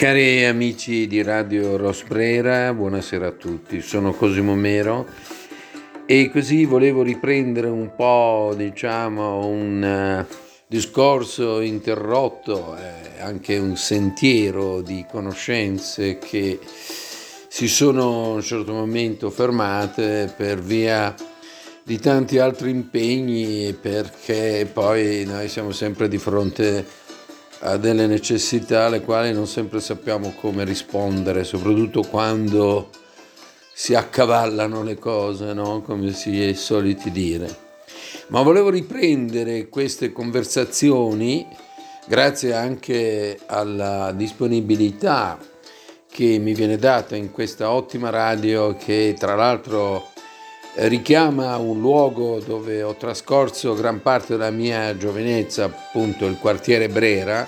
Cari amici di Radio Rosbrera, buonasera a tutti, sono Cosimo Mero e così volevo riprendere un po', diciamo, un uh, discorso interrotto, eh, anche un sentiero di conoscenze che si sono a un certo momento fermate per via di tanti altri impegni perché poi noi siamo sempre di fronte a ha delle necessità alle quali non sempre sappiamo come rispondere, soprattutto quando si accavallano le cose, no? come si è soliti dire. Ma volevo riprendere queste conversazioni grazie anche alla disponibilità che mi viene data in questa ottima radio che tra l'altro richiama un luogo dove ho trascorso gran parte della mia giovinezza, appunto il quartiere Brera,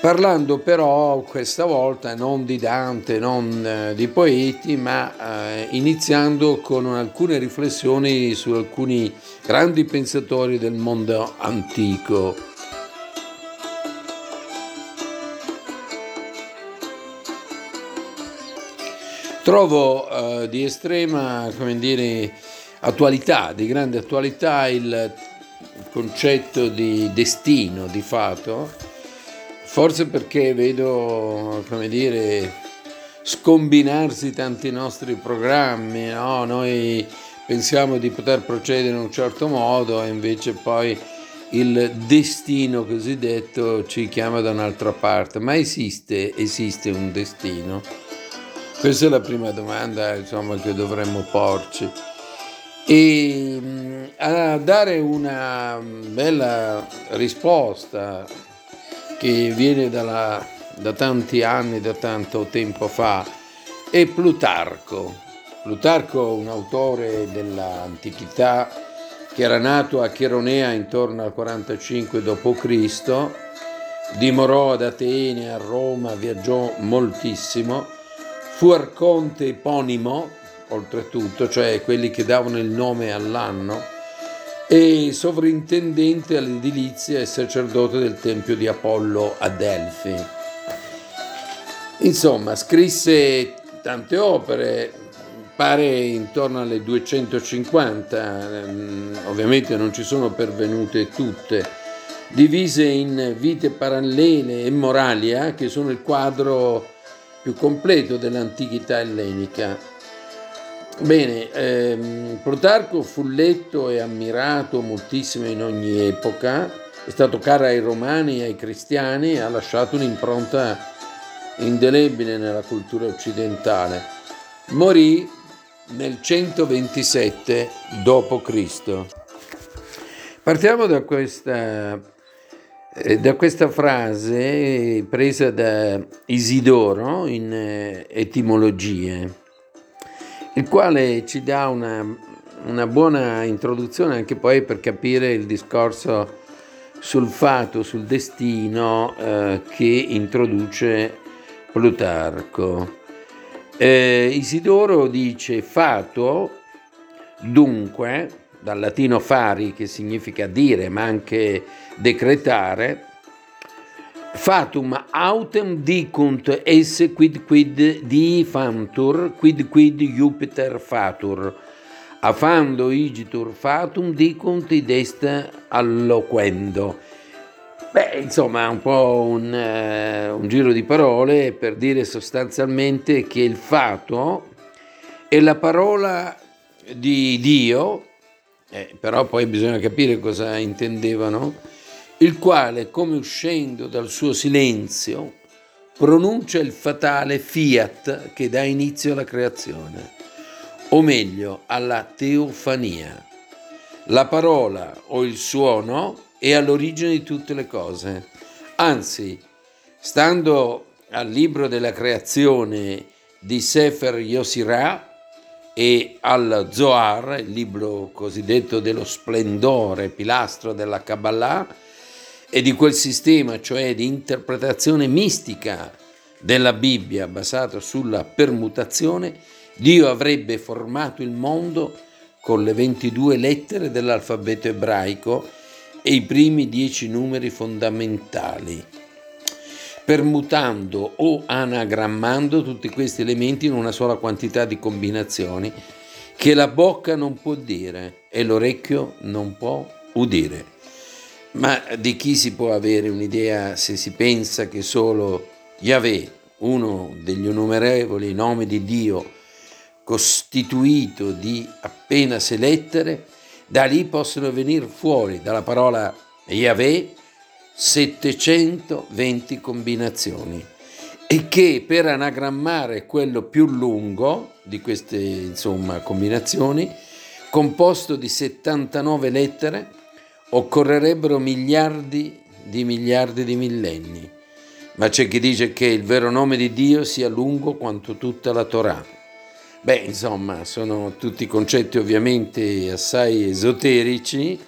parlando però questa volta non di Dante, non eh, di poeti, ma eh, iniziando con alcune riflessioni su alcuni grandi pensatori del mondo antico. Trovo eh, di estrema, dire, attualità, di grande attualità il concetto di destino, di fato, forse perché vedo, come dire, scombinarsi tanti nostri programmi, no? Noi pensiamo di poter procedere in un certo modo e invece poi il destino cosiddetto ci chiama da un'altra parte. Ma esiste, esiste un destino? Questa è la prima domanda insomma, che dovremmo porci. E mm, a dare una bella risposta che viene dalla, da tanti anni, da tanto tempo fa, è Plutarco. Plutarco, un autore dell'antichità che era nato a Cheronea intorno al 45 d.C., dimorò ad Atene, a Roma, viaggiò moltissimo Fu arconte eponimo, oltretutto, cioè quelli che davano il nome all'anno, e sovrintendente all'edilizia e sacerdote del tempio di Apollo a Delfi. Insomma, scrisse tante opere, pare intorno alle 250, mm, ovviamente non ci sono pervenute tutte, divise in vite parallele e moralia, che sono il quadro più completo dell'antichità ellenica. Bene, ehm, Plutarco fu letto e ammirato moltissimo in ogni epoca, è stato caro ai romani e ai cristiani e ha lasciato un'impronta indelebile nella cultura occidentale. Morì nel 127 d.C. Partiamo da questa eh, da questa frase presa da Isidoro in eh, Etimologie, il quale ci dà una, una buona introduzione anche poi per capire il discorso sul fato, sul destino eh, che introduce Plutarco. Eh, Isidoro dice fato, dunque, dal latino fari che significa dire ma anche decretare, fatum autem dicunt esse quid quid di fantur, quid quid Jupiter fatur, afando igitur fatum dicunt id est alloquendo. Beh, insomma, un po' un, uh, un giro di parole per dire sostanzialmente che il fato è la parola di Dio eh, però poi bisogna capire cosa intendevano, il quale, come uscendo dal suo silenzio, pronuncia il fatale fiat che dà inizio alla creazione, o meglio alla teofania. La parola o il suono è all'origine di tutte le cose. Anzi, stando al libro della creazione di Sefer Yosirah, e al Zohar, il libro cosiddetto dello splendore, pilastro della Kabbalah, e di quel sistema, cioè di interpretazione mistica della Bibbia basata sulla permutazione, Dio avrebbe formato il mondo con le 22 lettere dell'alfabeto ebraico e i primi dieci numeri fondamentali. permutando o anagrammando tutti questi elementi in una sola quantità di combinazioni che la bocca non può dire e l'orecchio non può udire. Ma di chi si può avere un'idea se si pensa che solo Yahweh, uno degli innumerevoli nomi di Dio, costituito di appena sei lettere, da lì possono venire fuori dalla parola Yahweh 720 combinazioni. E che per anagrammare quello più lungo di queste insomma, combinazioni, composto di 79 lettere, occorrerebbero miliardi di miliardi di millenni. Ma c'è chi dice che il vero nome di Dio sia lungo quanto tutta la Torah. Beh, insomma, sono tutti concetti ovviamente assai esoterici,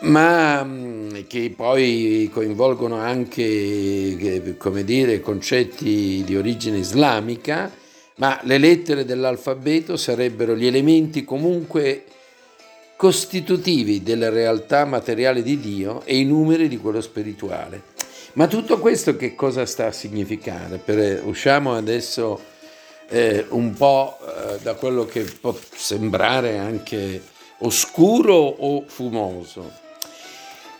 ma mm, che poi coinvolgono anche, come dire, concetti di origine islamica, ma le lettere dell'alfabeto sarebbero gli elementi comunque costitutivi della realtà materiale di Dio e i numeri di quello spirituale. Ma tutto questo che cosa sta a significare? Per, usciamo adesso eh, un po' eh, da quello che può sembrare anche oscuro o fumoso,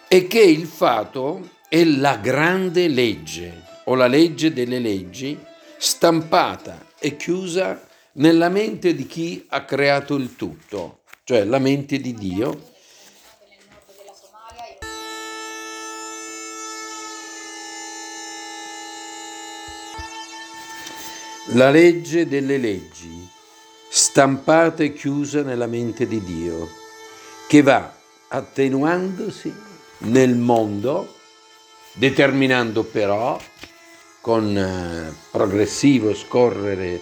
è che il fato è la grande legge o la legge delle leggi stampata e chiusa nella mente di chi ha creato il tutto, cioè la mente di Dio. La legge delle leggi, stampata e chiusa nella mente di Dio, che va attenuandosi nel mondo, determinando però con eh, progressivo scorrere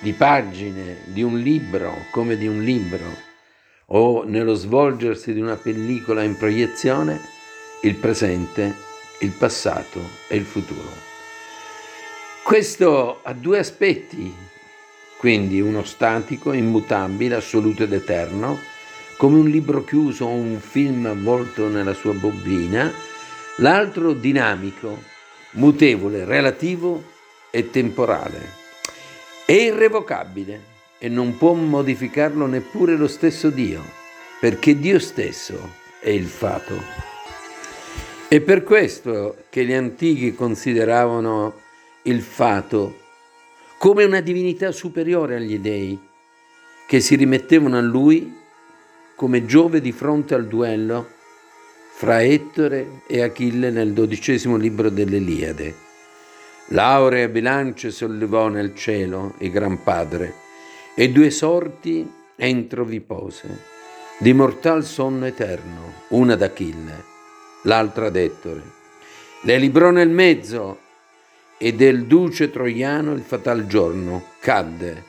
di pagine di un libro come di un libro o nello svolgersi di una pellicola in proiezione il presente, il passato e il futuro. Questo ha due aspetti, quindi uno statico, immutabile, assoluto ed eterno, come un libro chiuso o un film avvolto nella sua bobina, l'altro dinamico, mutevole, relativo e temporale. È irrevocabile e non può modificarlo neppure lo stesso Dio, perché Dio stesso è il fato. È per questo che gli antichi consideravano il fato come una divinità superiore agli dei, che si rimettevano a lui come Giove di fronte al duello fra Ettore e Achille nel dodicesimo libro dell'Eliade. L'aurea bilancia sollevò nel cielo il Gran Padre, e due sorti entro vi pose, di mortal sonno eterno, una d'Achille, l'altra d'Ettore. Le librò nel mezzo e del duce troiano il fatal giorno cadde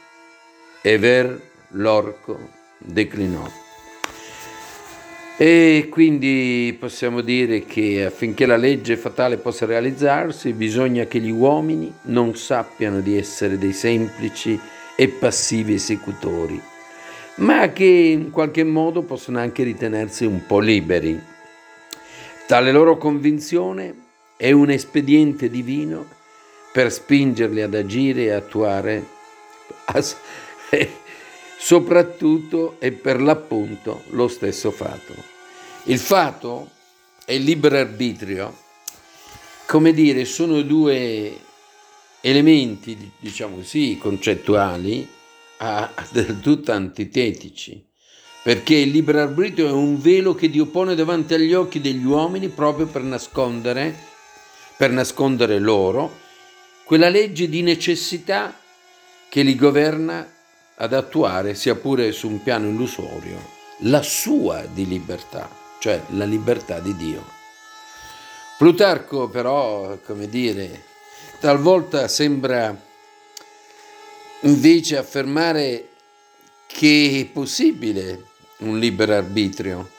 e ver l'orco declinò. E quindi possiamo dire che affinché la legge fatale possa realizzarsi bisogna che gli uomini non sappiano di essere dei semplici e passivi esecutori, ma che in qualche modo possono anche ritenersi un po' liberi. Tale loro convinzione è un espediente divino per spingerli ad agire e attuare soprattutto e per l'appunto lo stesso fato. Il fato e il libero arbitrio, come dire, sono due elementi, diciamo così, concettuali, a, del tutto antitetici, perché il libero arbitrio è un velo che Dio pone davanti agli occhi degli uomini proprio per nascondere, per nascondere loro quella legge di necessità che li governa ad attuare, sia pure su un piano illusorio, la sua di libertà, cioè la libertà di Dio. Plutarco però, come dire, talvolta sembra invece affermare che è possibile un libero arbitrio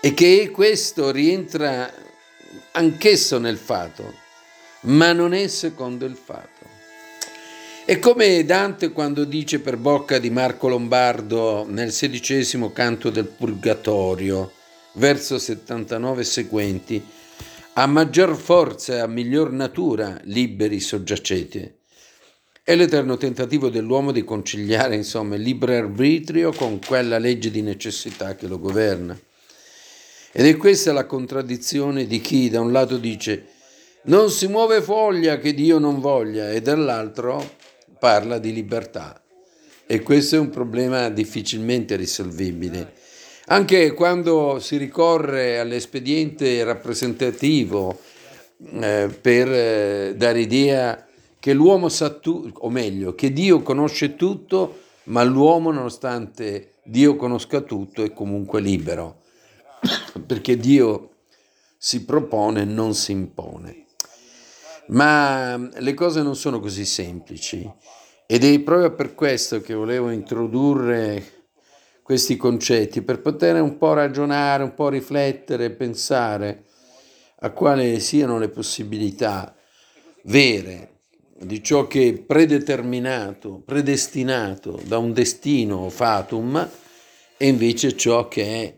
e che questo rientra anch'esso nel fato, ma non è secondo il fato. È come Dante quando dice per bocca di Marco Lombardo nel sedicesimo canto del Purgatorio, verso 79 seguenti, a maggior forza e a miglior natura liberi soggiacete. È l'eterno tentativo dell'uomo di conciliare, insomma, il libero arbitrio con quella legge di necessità che lo governa. Ed è questa la contraddizione di chi da un lato dice non si muove foglia che Dio non voglia e dall'altro parla di libertà. E questo è un problema difficilmente risolvibile. Anche quando si ricorre all'espediente rappresentativo eh, per eh, dare idea che l'uomo sa tutto, o meglio, che Dio conosce tutto, ma l'uomo, nonostante Dio conosca tutto, è comunque libero, perché Dio si propone, non si impone. Ma le cose non sono così semplici ed è proprio per questo che volevo introdurre questi concetti, per poter un po' ragionare, un po' riflettere, pensare a quali siano le possibilità vere di ciò che è predeterminato, predestinato da un destino fatum e invece ciò che è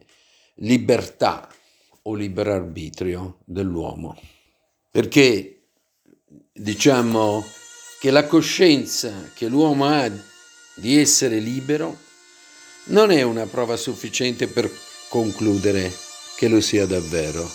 libertà o libero arbitrio dell'uomo. Perché diciamo che la coscienza che l'uomo ha di essere libero non è una prova sufficiente per concludere che lo sia davvero.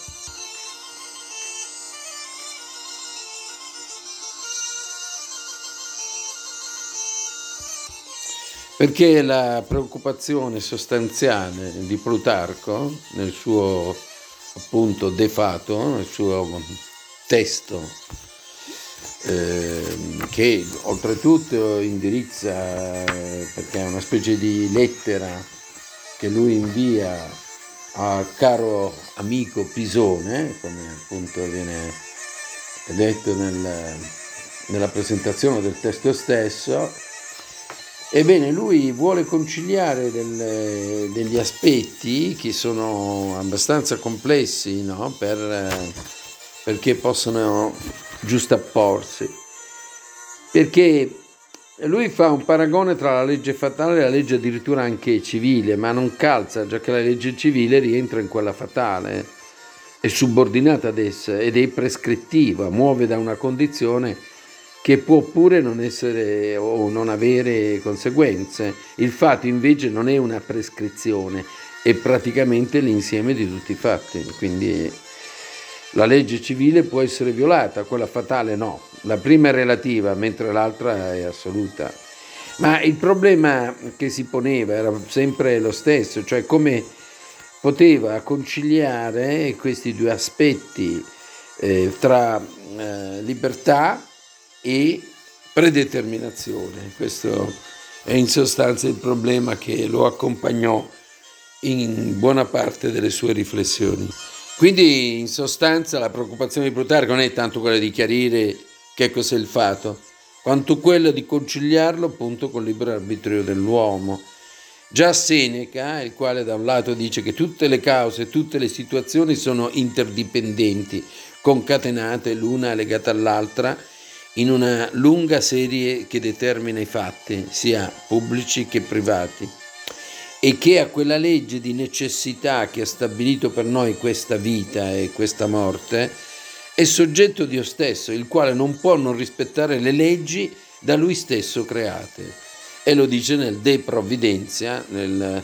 Perché la preoccupazione sostanziale di Plutarco nel suo appunto De Fato, nel suo testo Ehm, che oltretutto indirizza, perché è una specie di lettera che lui invia al caro amico Pisone, come appunto viene detto nel, nella presentazione del testo stesso, Ebbene, lui vuole conciliare delle, degli aspetti che sono abbastanza complessi no? per, perché possono giustapporsi, perché lui fa un paragone tra la legge fatale e la legge addirittura anche civile, ma non calza, già che la legge civile rientra in quella fatale, è subordinata ad essa ed è prescrittiva, muove da una condizione che può pure non essere o non avere conseguenze. Il fatto invece non è una prescrizione, è praticamente l'insieme di tutti i fatti, quindi la legge civile può essere violata, quella fatale no. La prima è relativa, mentre l'altra è assoluta. Ma il problema che si poneva era sempre lo stesso, cioè come poteva conciliare questi due aspetti eh, tra eh, libertà e predeterminazione. Questo è in sostanza il problema che lo accompagnò in buona parte delle sue riflessioni. Quindi in sostanza la preoccupazione di Plutarco non è tanto quella di chiarire che cos'è il fato, quanto quella di conciliarlo appunto con il libero arbitrio dell'uomo. Già Seneca, il quale da un lato dice che tutte le cause, tutte le situazioni sono interdipendenti, concatenate l'una legata all'altra, in una lunga serie che determina i fatti, sia pubblici che privati e che a quella legge di necessità che ha stabilito per noi questa vita e questa morte è soggetto Dio stesso, il quale non può non rispettare le leggi da lui stesso create. E lo dice nel De Providenzia, nel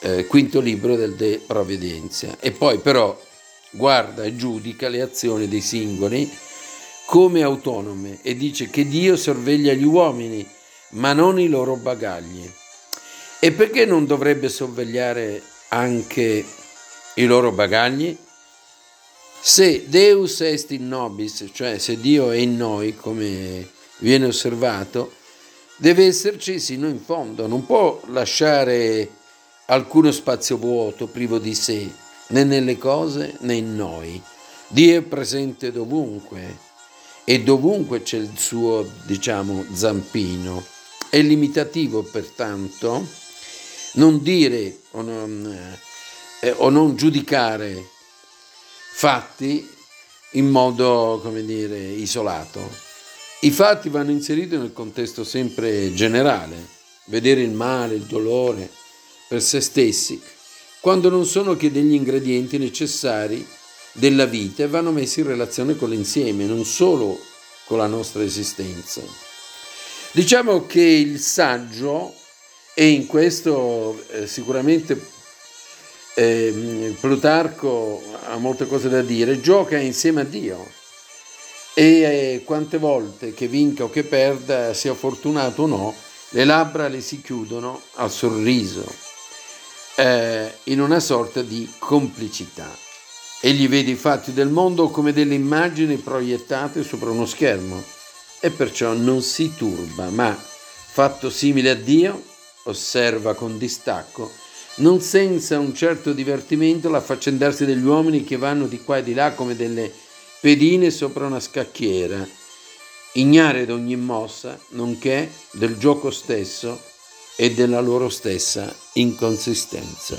eh, quinto libro del De Providenzia. E poi però guarda e giudica le azioni dei singoli come autonome e dice che Dio sorveglia gli uomini, ma non i loro bagagli. E perché non dovrebbe sorvegliare anche i loro bagagli? Se Deus est in nobis, cioè se Dio è in noi, come viene osservato, deve esserci sino in fondo, non può lasciare alcuno spazio vuoto, privo di sé, né nelle cose né in noi. Dio è presente dovunque e dovunque c'è il suo, diciamo, zampino. È limitativo pertanto non dire o non, eh, o non giudicare fatti in modo, come dire, isolato. I fatti vanno inseriti nel contesto sempre generale, vedere il male, il dolore per se stessi, quando non sono che degli ingredienti necessari della vita e vanno messi in relazione con l'insieme, non solo con la nostra esistenza. Diciamo che il saggio, e in questo eh, sicuramente eh, Plutarco ha molte cose da dire, gioca insieme a Dio e eh, quante volte che vinca o che perda, sia fortunato o no, le labbra le si chiudono al sorriso, eh, in una sorta di complicità. Egli vede i fatti del mondo come delle immagini proiettate sopra uno schermo e perciò non si turba, ma, fatto simile a Dio, osserva con distacco, non senza un certo divertimento l'affaccendarsi degli uomini che vanno di qua e di là come delle pedine sopra una scacchiera, ignare d'ogni mossa, nonché del gioco stesso e della loro stessa inconsistenza.